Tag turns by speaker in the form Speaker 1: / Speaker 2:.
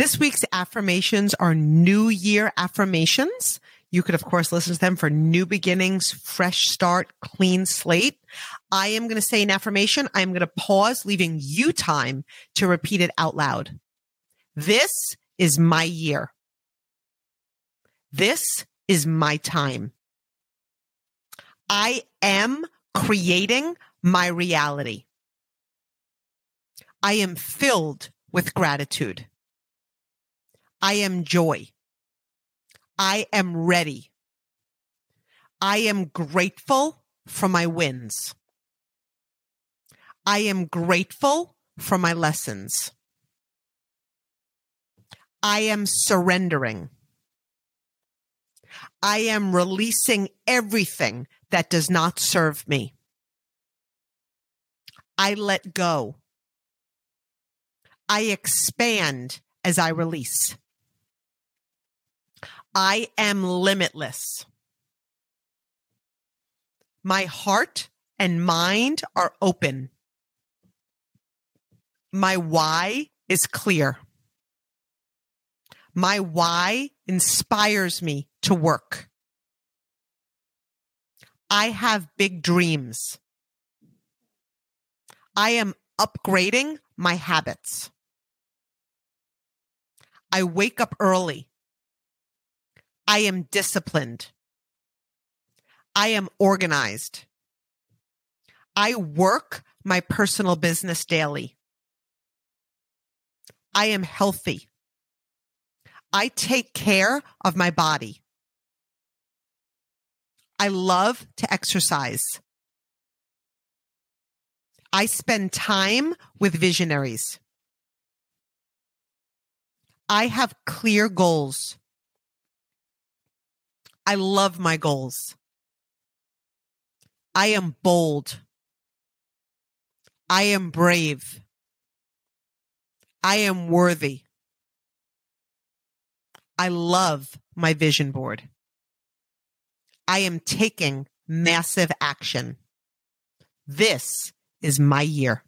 Speaker 1: This week's affirmations are New Year affirmations. You could, of course, listen to them for new beginnings, fresh start, clean slate. I am going to say an affirmation. I'm going to pause, leaving you time to repeat it out loud. This is my year. This is my time. I am creating my reality. I am filled with gratitude. I am joy. I am ready. I am grateful for my wins. I am grateful for my lessons. I am surrendering. I am releasing everything that does not serve me. I let go. I expand as I release. I am limitless. My heart and mind are open. My why is clear. My why inspires me to work. I have big dreams. I am upgrading my habits. I wake up early. I am disciplined. I am organized. I work my personal business daily. I am healthy. I take care of my body. I love to exercise. I spend time with visionaries. I have clear goals. I love my goals. I am bold. I am brave. I am worthy. I love my vision board. I am taking massive action. This is my year.